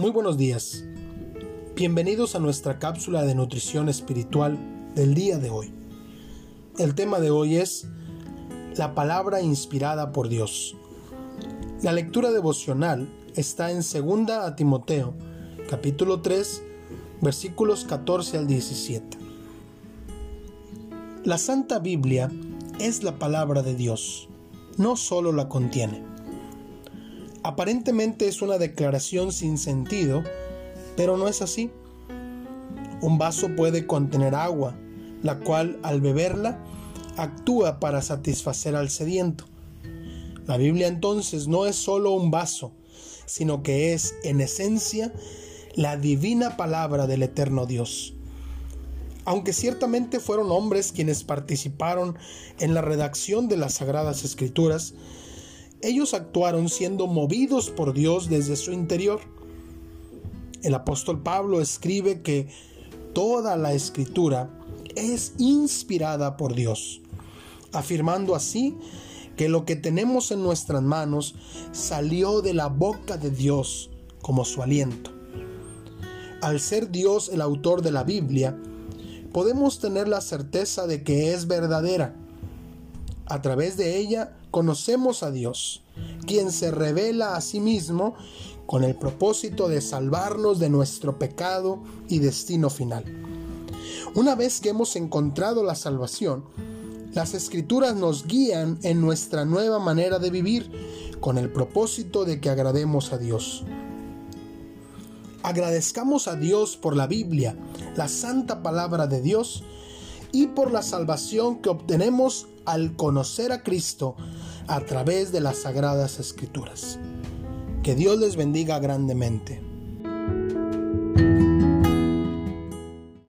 Muy buenos días. Bienvenidos a nuestra cápsula de nutrición espiritual del día de hoy. El tema de hoy es la palabra inspirada por Dios. La lectura devocional está en 2 a Timoteo, capítulo 3, versículos 14 al 17. La Santa Biblia es la palabra de Dios, no solo la contiene. Aparentemente es una declaración sin sentido, pero no es así. Un vaso puede contener agua, la cual al beberla actúa para satisfacer al sediento. La Biblia entonces no es solo un vaso, sino que es en esencia la divina palabra del eterno Dios. Aunque ciertamente fueron hombres quienes participaron en la redacción de las Sagradas Escrituras, ellos actuaron siendo movidos por Dios desde su interior. El apóstol Pablo escribe que toda la escritura es inspirada por Dios, afirmando así que lo que tenemos en nuestras manos salió de la boca de Dios como su aliento. Al ser Dios el autor de la Biblia, podemos tener la certeza de que es verdadera. A través de ella conocemos a Dios, quien se revela a sí mismo con el propósito de salvarnos de nuestro pecado y destino final. Una vez que hemos encontrado la salvación, las escrituras nos guían en nuestra nueva manera de vivir con el propósito de que agrademos a Dios. Agradezcamos a Dios por la Biblia, la santa palabra de Dios, y por la salvación que obtenemos al conocer a Cristo a través de las sagradas escrituras. Que Dios les bendiga grandemente.